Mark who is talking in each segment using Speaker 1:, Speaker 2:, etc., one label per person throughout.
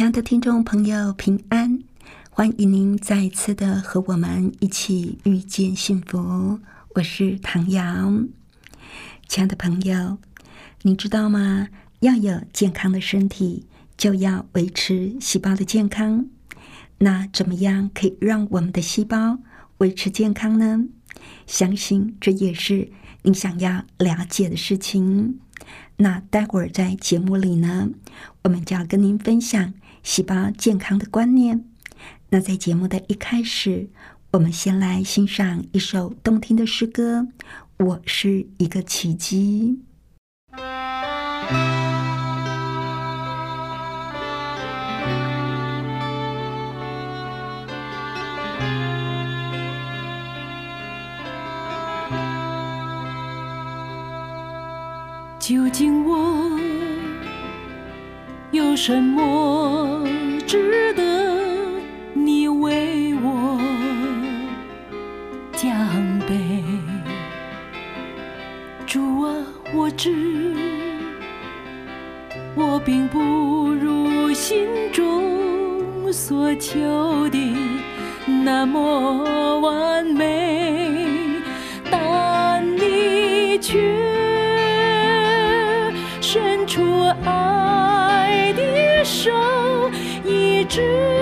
Speaker 1: 亲爱的听众朋友，平安！欢迎您再次的和我们一起遇见幸福。我是唐瑶。亲爱的朋友，你知道吗？要有健康的身体，就要维持细胞的健康。那怎么样可以让我们的细胞维持健康呢？相信这也是你想要了解的事情。那待会儿在节目里呢，我们就要跟您分享细胞健康的观念。那在节目的一开始，我们先来欣赏一首动听的诗歌。我是一个奇迹。
Speaker 2: 究竟我有什么值得你为我奖杯？主啊，我知我并不如心中所求的那么完美，但你却。伸出爱知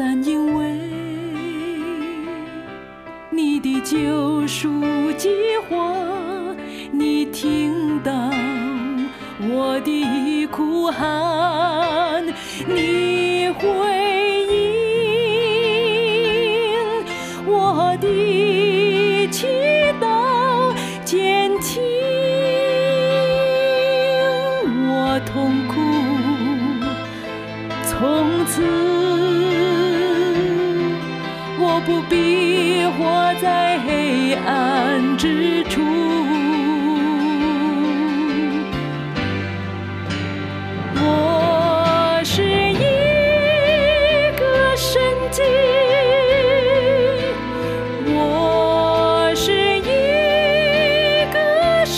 Speaker 2: 但因为你的救赎计划你听到我的哭喊你
Speaker 1: 会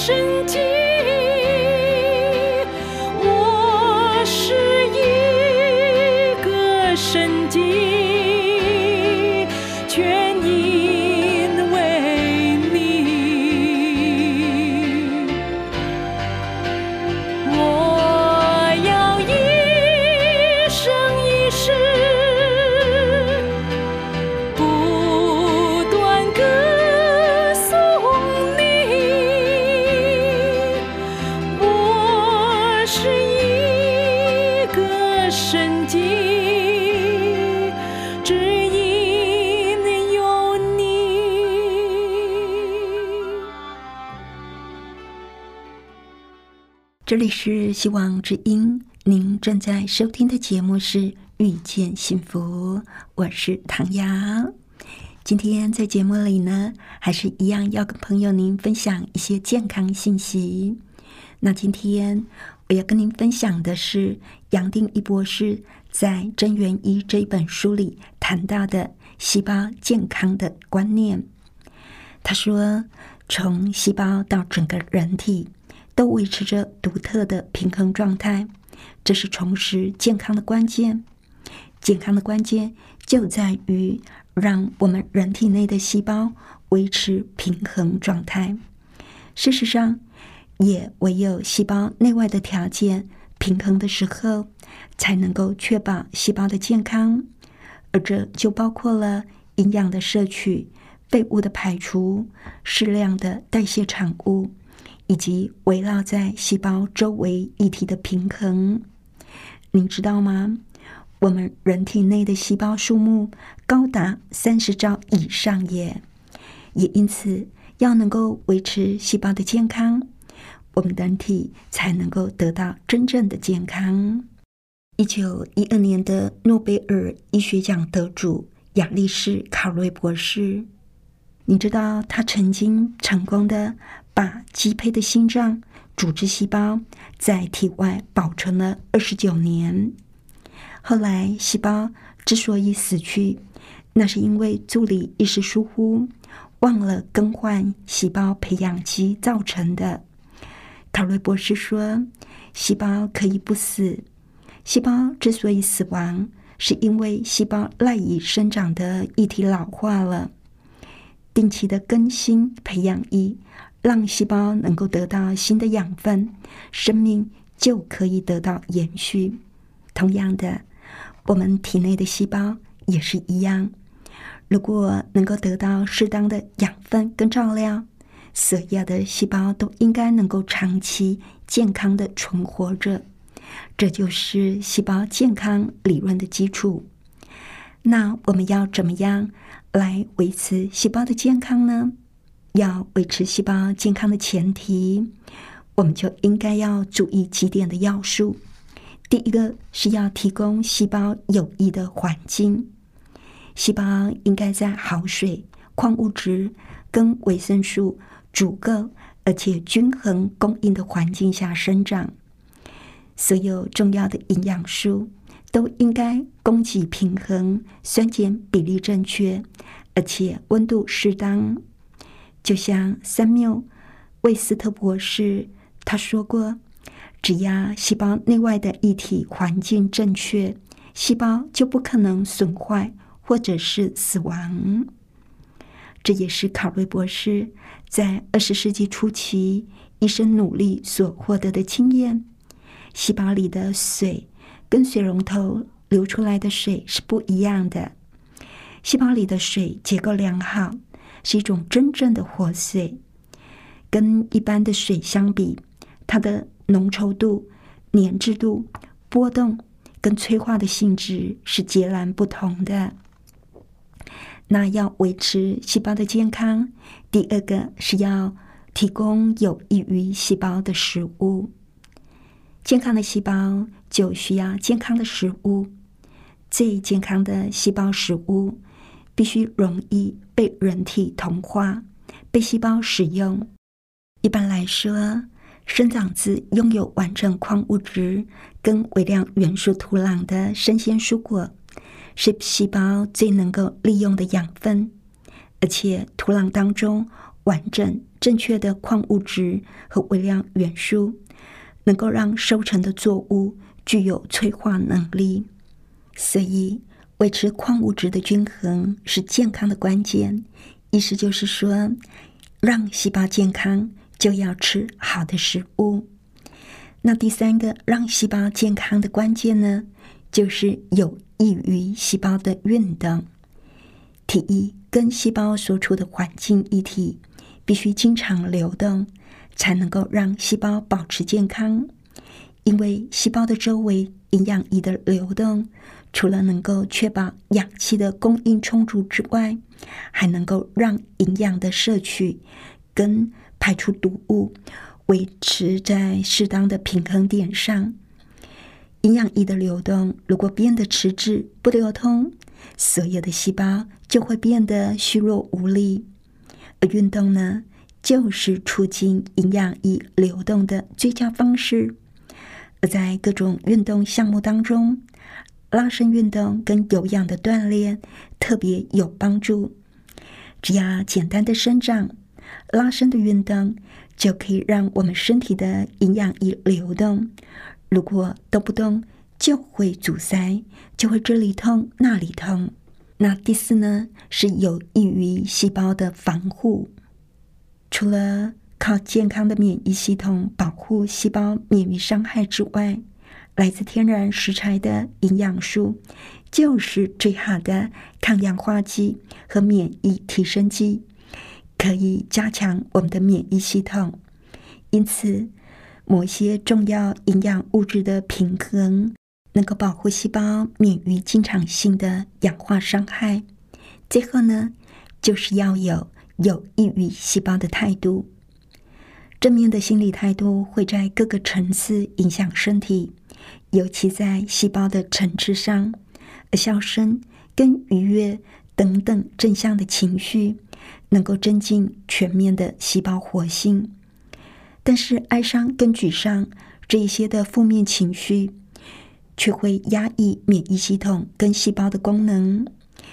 Speaker 1: 身体。希望之音，您正在收听的节目是《遇见幸福》，我是唐瑶。今天在节目里呢，还是一样要跟朋友您分享一些健康信息。那今天我要跟您分享的是杨定一博士在《真元一》这一本书里谈到的细胞健康的观念。他说，从细胞到整个人体。都维持着独特的平衡状态，这是重拾健康的关键。健康的关键就在于让我们人体内的细胞维持平衡状态。事实上，也唯有细胞内外的条件平衡的时候，才能够确保细胞的健康。而这就包括了营养的摄取、废物的排除、适量的代谢产物。以及围绕在细胞周围一体的平衡，您知道吗？我们人体内的细胞数目高达三十兆以上耶！也因此，要能够维持细胞的健康，我们人体才能够得到真正的健康。一九一二年的诺贝尔医学奖得主亚历士·卡瑞博士，你知道他曾经成功的。把鸡胚的心脏组织细胞在体外保存了二十九年。后来，细胞之所以死去，那是因为助理一时疏忽，忘了更换细胞培养基造成的。卡瑞博士说：“细胞可以不死，细胞之所以死亡，是因为细胞赖以生长的液体老化了。定期的更新培养液。”让细胞能够得到新的养分，生命就可以得到延续。同样的，我们体内的细胞也是一样。如果能够得到适当的养分跟照料，所有的细胞都应该能够长期健康的存活着。这就是细胞健康理论的基础。那我们要怎么样来维持细胞的健康呢？要维持细胞健康的前提，我们就应该要注意几点的要素。第一个是要提供细胞有益的环境，细胞应该在好水、矿物质跟维生素足够而且均衡供应的环境下生长。所有重要的营养素都应该供给平衡，酸碱比例正确，而且温度适当。就像三缪魏斯特博士他说过：“只要细胞内外的一体环境正确，细胞就不可能损坏或者是死亡。”这也是考瑞博士在二十世纪初期一生努力所获得的经验。细胞里的水跟水龙头流出来的水是不一样的。细胞里的水结构良好。是一种真正的活水，跟一般的水相比，它的浓稠度、粘滞度、波动跟催化的性质是截然不同的。那要维持细胞的健康，第二个是要提供有益于细胞的食物。健康的细胞就需要健康的食物，最健康的细胞食物。必须容易被人体同化、被细胞使用。一般来说，生长自拥有完整矿物质跟微量元素土壤的生鲜蔬果，是细胞最能够利用的养分。而且，土壤当中完整、正确的矿物质和微量元素，能够让收成的作物具有催化能力。所以。维持矿物质的均衡是健康的关键。意思就是说，让细胞健康就要吃好的食物。那第三个让细胞健康的关键呢，就是有益于细胞的运动。体液跟细胞所处的环境一体，必须经常流动，才能够让细胞保持健康。因为细胞的周围营养液的流动。除了能够确保氧气的供应充足之外，还能够让营养的摄取跟排出毒物维持在适当的平衡点上。营养液的流动如果变得迟滞不流通，所有的细胞就会变得虚弱无力。而运动呢，就是促进营养液流动的最佳方式。而在各种运动项目当中，拉伸运动跟有氧的锻炼特别有帮助。只要简单的伸展、拉伸的运动，就可以让我们身体的营养液流动。如果动不动就会阻塞，就会这里痛那里痛。那第四呢，是有益于细胞的防护。除了靠健康的免疫系统保护细胞免于伤害之外，来自天然食材的营养素就是最好的抗氧化剂和免疫提升剂，可以加强我们的免疫系统。因此。某些重要营养物质的平衡，能够保护细胞免于经常性的氧化伤害。最后呢，就是要有有益于细胞的态度。正面的心理态度会在各个层次影响身体，尤其在细胞的层次上。笑声跟愉悦等等正向的情绪，能够增进全面的细胞活性。但是哀伤跟沮丧这一些的负面情绪，却会压抑免疫系统跟细胞的功能，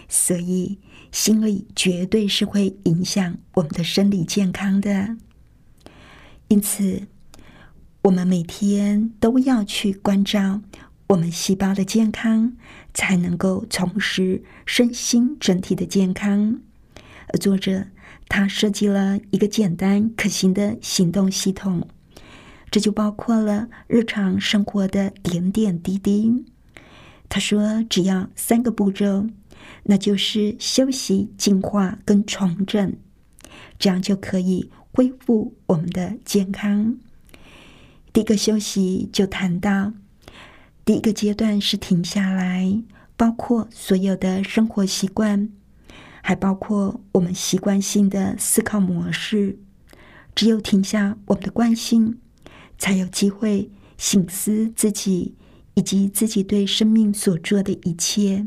Speaker 1: 所以心理绝对是会影响我们的生理健康的。因此，我们每天都要去关照我们细胞的健康，才能够重拾身心整体的健康。而作者。他设计了一个简单可行的行动系统，这就包括了日常生活的点点滴滴。他说：“只要三个步骤，那就是休息、净化跟重整，这样就可以恢复我们的健康。”第一个休息就谈到，第一个阶段是停下来，包括所有的生活习惯。还包括我们习惯性的思考模式。只有停下我们的惯性，才有机会醒思自己以及自己对生命所做的一切。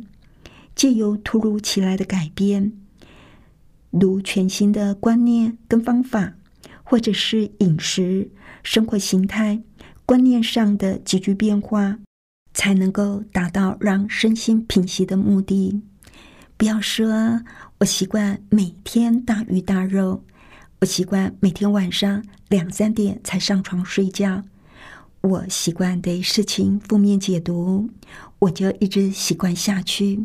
Speaker 1: 借由突如其来的改变，如全新的观念跟方法，或者是饮食、生活形态、观念上的急剧变化，才能够达到让身心平息的目的。不要说。我习惯每天大鱼大肉，我习惯每天晚上两三点才上床睡觉。我习惯对事情负面解读，我就一直习惯下去。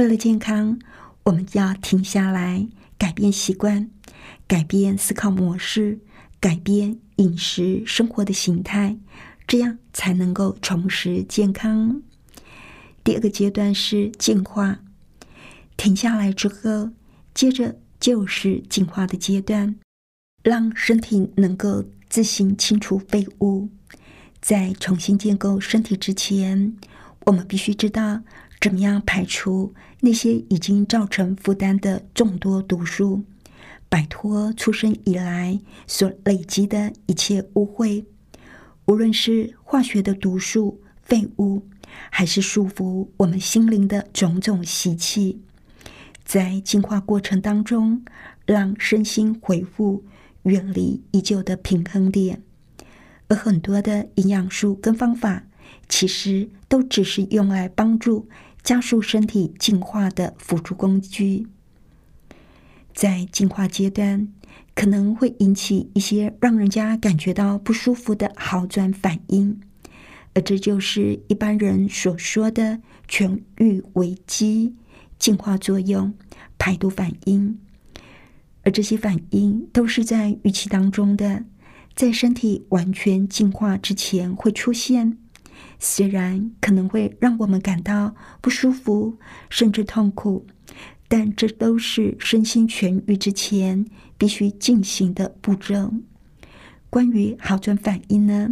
Speaker 1: 为了健康，我们要停下来，改变习惯，改变思考模式，改变饮食生活的形态，这样才能够重拾健康。第二个阶段是进化。停下来之后，接着就是进化的阶段，让身体能够自行清除废物。在重新建构身体之前，我们必须知道怎么样排除那些已经造成负担的众多毒素，摆脱出生以来所累积的一切污秽，无论是化学的毒素、废物，还是束缚我们心灵的种种习气。在进化过程当中，让身心恢复，远离已久的平衡点。而很多的营养素跟方法，其实都只是用来帮助加速身体进化的辅助工具。在进化阶段，可能会引起一些让人家感觉到不舒服的好转反应，而这就是一般人所说的痊愈危机。进化作用、排毒反应，而这些反应都是在预期当中的，在身体完全进化之前会出现。虽然可能会让我们感到不舒服，甚至痛苦，但这都是身心痊愈之前必须进行的步骤。关于好转反应呢，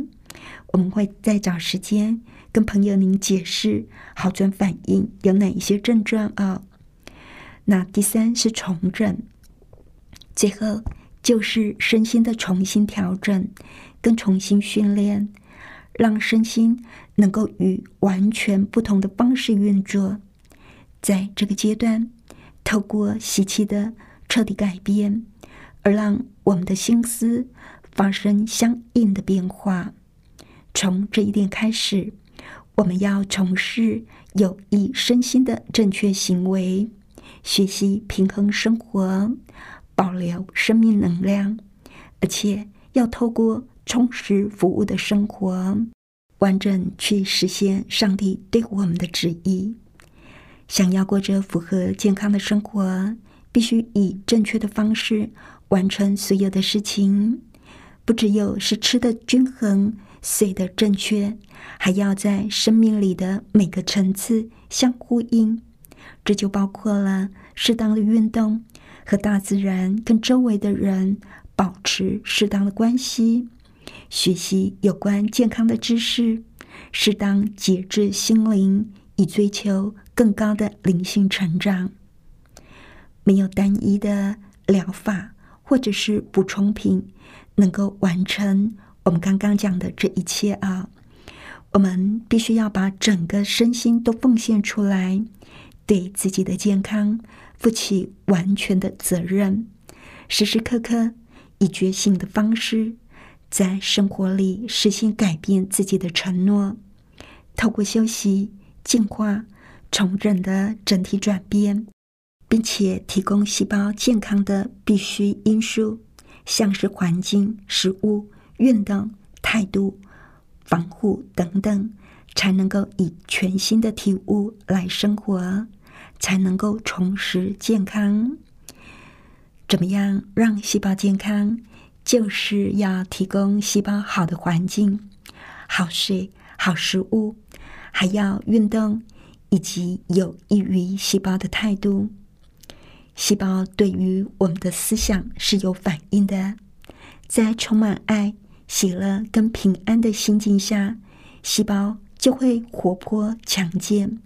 Speaker 1: 我们会再找时间。跟朋友您解释好转反应有哪一些症状啊？那第三是重整，最后就是身心的重新调整，跟重新训练，让身心能够与完全不同的方式运作。在这个阶段，透过习气的彻底改变，而让我们的心思发生相应的变化。从这一点开始，我们要从事有益身心的正确行为，学习平衡生活，保留生命能量，而且要透过充实服务的生活，完整去实现上帝对我们的旨意。想要过着符合健康的生活，必须以正确的方式完成所有的事情。不只有是吃的均衡。睡的正确，还要在生命里的每个层次相呼应，这就包括了适当的运动，和大自然跟周围的人保持适当的关系，学习有关健康的知识，适当节制心灵，以追求更高的灵性成长。没有单一的疗法或者是补充品能够完成。我们刚刚讲的这一切啊，我们必须要把整个身心都奉献出来，对自己的健康负起完全的责任，时时刻刻以觉醒的方式，在生活里实现改变自己的承诺，透过休息、净化、重整的整体转变，并且提供细胞健康的必须因素，像是环境、食物。运动、态度、防护等等，才能够以全新的体悟来生活，才能够重拾健康。怎么样让细胞健康？就是要提供细胞好的环境、好水、好食物，还要运动，以及有益于细胞的态度。细胞对于我们的思想是有反应的，在充满爱。喜乐跟平安的心境下，细胞就会活泼强健。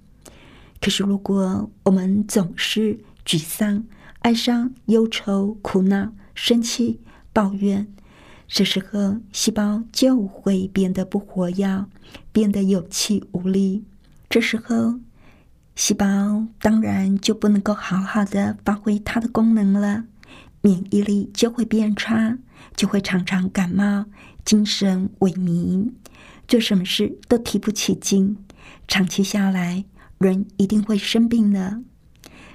Speaker 1: 可是，如果我们总是沮丧、哀伤、忧愁、苦恼、生气、抱怨，这时候细胞就会变得不活跃，变得有气无力。这时候，细胞当然就不能够好好的发挥它的功能了，免疫力就会变差，就会常常感冒。精神萎靡，做什么事都提不起劲，长期下来，人一定会生病的。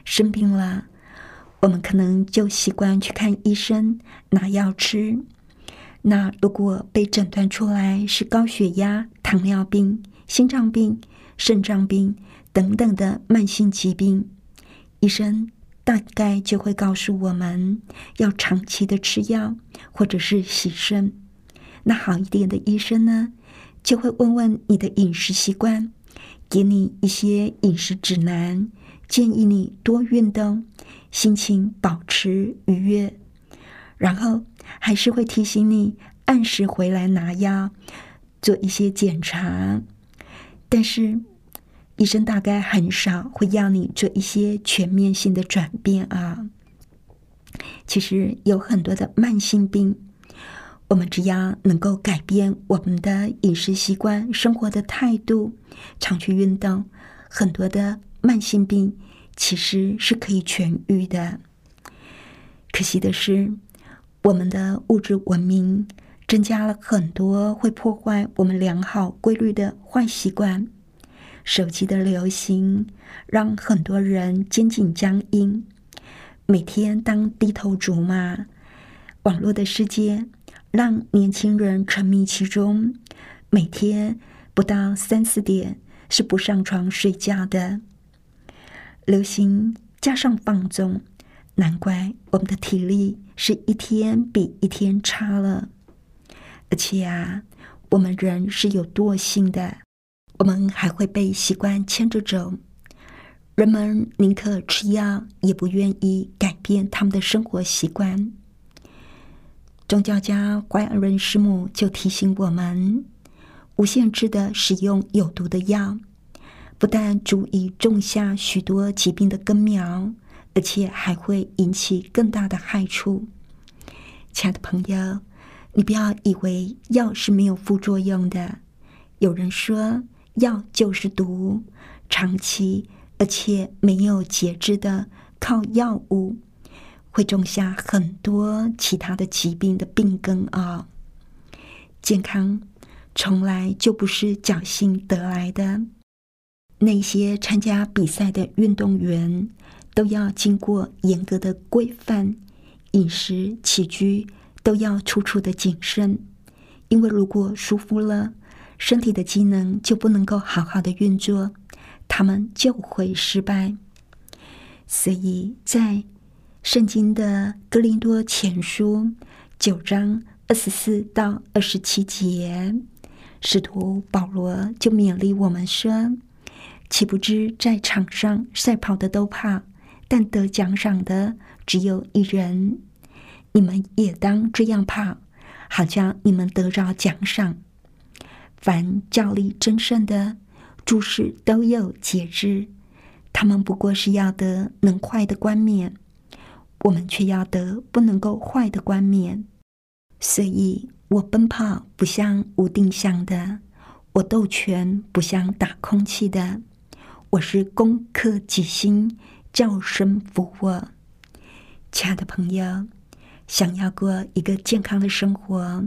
Speaker 1: 生病了，我们可能就习惯去看医生拿药吃。那如果被诊断出来是高血压、糖尿病、心脏病、肾脏病等等的慢性疾病，医生大概就会告诉我们要长期的吃药，或者是洗肾。那好一点的医生呢，就会问问你的饮食习惯，给你一些饮食指南，建议你多运动，心情保持愉悦，然后还是会提醒你按时回来拿药，做一些检查。但是医生大概很少会要你做一些全面性的转变啊。其实有很多的慢性病。我们只要能够改变我们的饮食习惯、生活的态度，常去运动，很多的慢性病其实是可以痊愈的。可惜的是，我们的物质文明增加了很多会破坏我们良好规律的坏习惯。手机的流行让很多人肩颈僵硬，每天当低头族嘛。网络的世界。让年轻人沉迷其中，每天不到三四点是不上床睡觉的。流行加上放纵，难怪我们的体力是一天比一天差了。而且啊，我们人是有惰性的，我们还会被习惯牵着走。人们宁可吃药，也不愿意改变他们的生活习惯。宗教家怀恩伦师母就提醒我们：无限制的使用有毒的药，不但足以种下许多疾病的根苗，而且还会引起更大的害处。亲爱的朋友，你不要以为药是没有副作用的。有人说药就是毒，长期而且没有节制的靠药物，会种下很多其他的疾病的病根啊。健康从来就不是侥幸得来的。那些参加比赛的运动员都要经过严格的规范，饮食起居都要处处的谨慎，因为如果疏忽了，身体的机能就不能够好好的运作，他们就会失败。所以在圣经的哥林多前书九章二十四到二十七节，使徒保罗就勉励我们说。岂不知在场上赛跑的都怕，但得奖赏的只有一人。你们也当这样怕，好像你们得着奖赏。凡教力争胜的，诸事都有节制。他们不过是要得能坏的冠冕，我们却要得不能够坏的冠冕。所以我奔跑不像无定向的，我斗拳不像打空气的。我是攻克己心，叫声服我。亲爱的朋友，想要过一个健康的生活，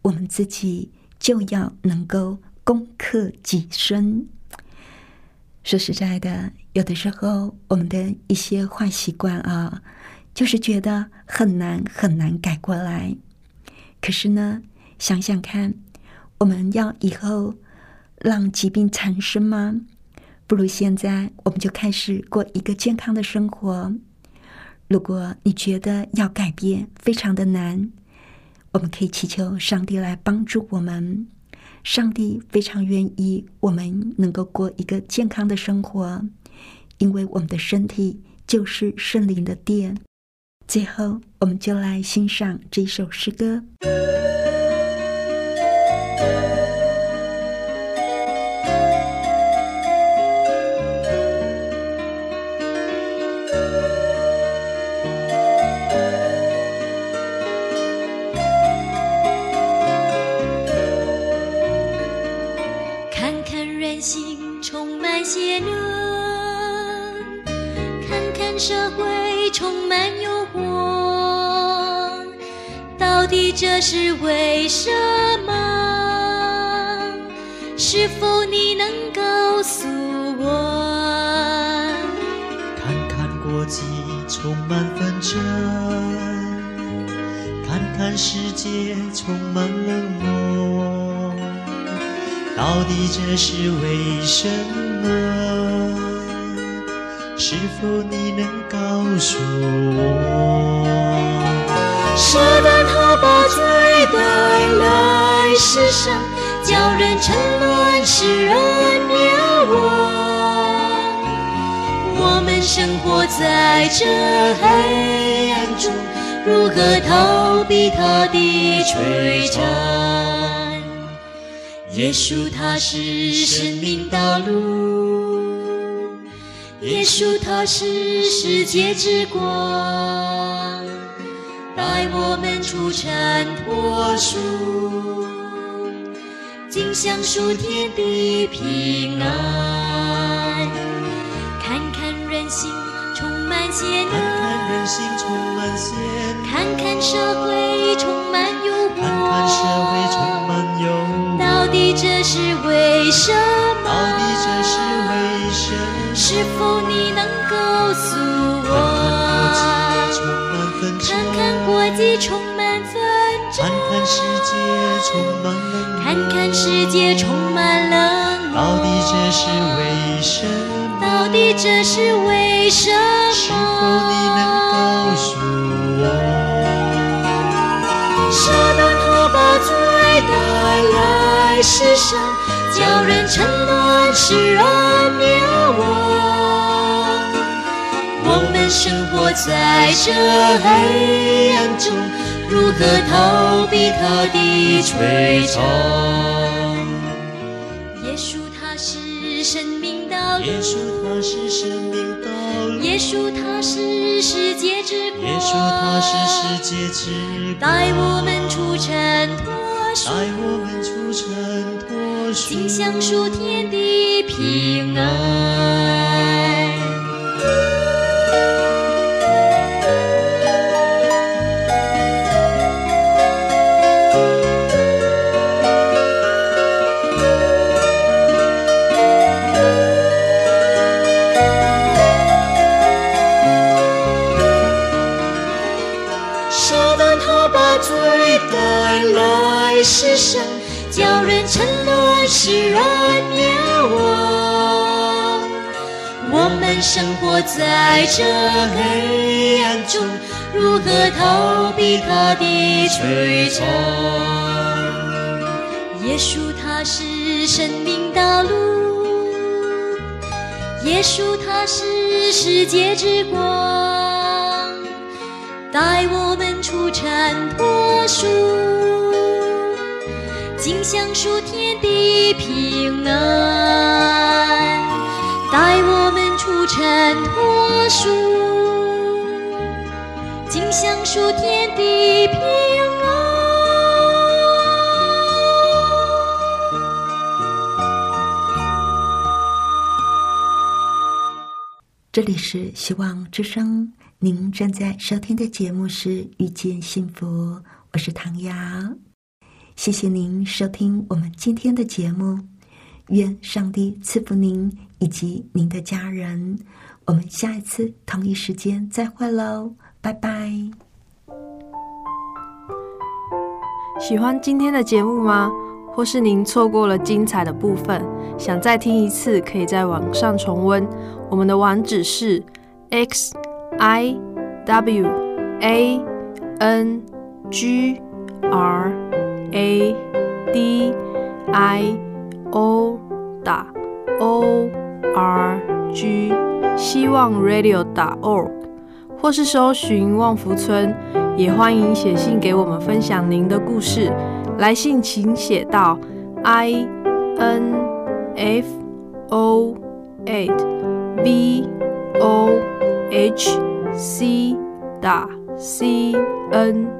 Speaker 1: 我们自己就要能够攻克己身。说实在的，有的时候我们的一些坏习惯啊，就是觉得很难很难改过来。可是呢，想想看，我们要以后让疾病缠身吗？不如现在，我们就开始过一个健康的生活。如果你觉得要改变非常的难，我们可以祈求上帝来帮助我们。上帝非常愿意我们能够过一个健康的生活，因为我们的身体就是圣灵的殿。最后，我们就来欣赏这首诗歌。
Speaker 3: 底这是为什么？是否你能告诉我？
Speaker 4: 撒旦他把罪带来世上，叫人沉沦，使人灭亡。我们生活在这黑暗中，如何逃避他的摧残？耶稣他是生命道路，耶稣他是世界之光。带我们出尘脱俗，尽享属天地平安。看看人心充满邪恶，
Speaker 3: 看看人心充满邪恶，
Speaker 4: 看看社会充满诱惑，
Speaker 3: 看看社会充满。
Speaker 4: 到底这是为什么？
Speaker 3: 到底这是为什么？
Speaker 4: 是否你能告诉我？看看国际充满纷争，
Speaker 3: 看看世界充满冷
Speaker 4: 看看世界充满冷
Speaker 3: 到底这是为什么？
Speaker 4: 到底这是为什么？
Speaker 3: 是否你能告诉我？
Speaker 4: 来世上，叫人沉沦，使人灭亡。我们生活在这黑暗中，如何逃避他的摧残？耶稣他是生命的道路。
Speaker 3: 耶稣他是生命道路，
Speaker 4: 耶稣他是世界之光，
Speaker 3: 耶稣他是世界之光，
Speaker 4: 带我们
Speaker 3: 在我们出尘脱俗，
Speaker 4: 尽享属天的平安。在这黑暗中，如何逃避他的追踪？耶稣他是生命道路，耶稣他是世界之光，带我们出尘脱俗，尽享属天地平安，带我们出尘脱俗，尽享属天地平安。
Speaker 1: 这里是希望之声，您正在收听的节目是《遇见幸福》，我是唐瑶。谢谢您收听我们今天的节目，愿上帝赐福您以及您的家人。我们下一次同一时间再会喽，拜拜。
Speaker 5: 喜欢今天的节目吗？或是您错过了精彩的部分，想再听一次，可以在网上重温。我们的网址是 x i w a n g r a d i o 打 o r g 希望 radio 打 org，或是搜寻旺福村，也欢迎写信给我们分享您的故事。来信请写到 i n f o eight v o h c 打 c n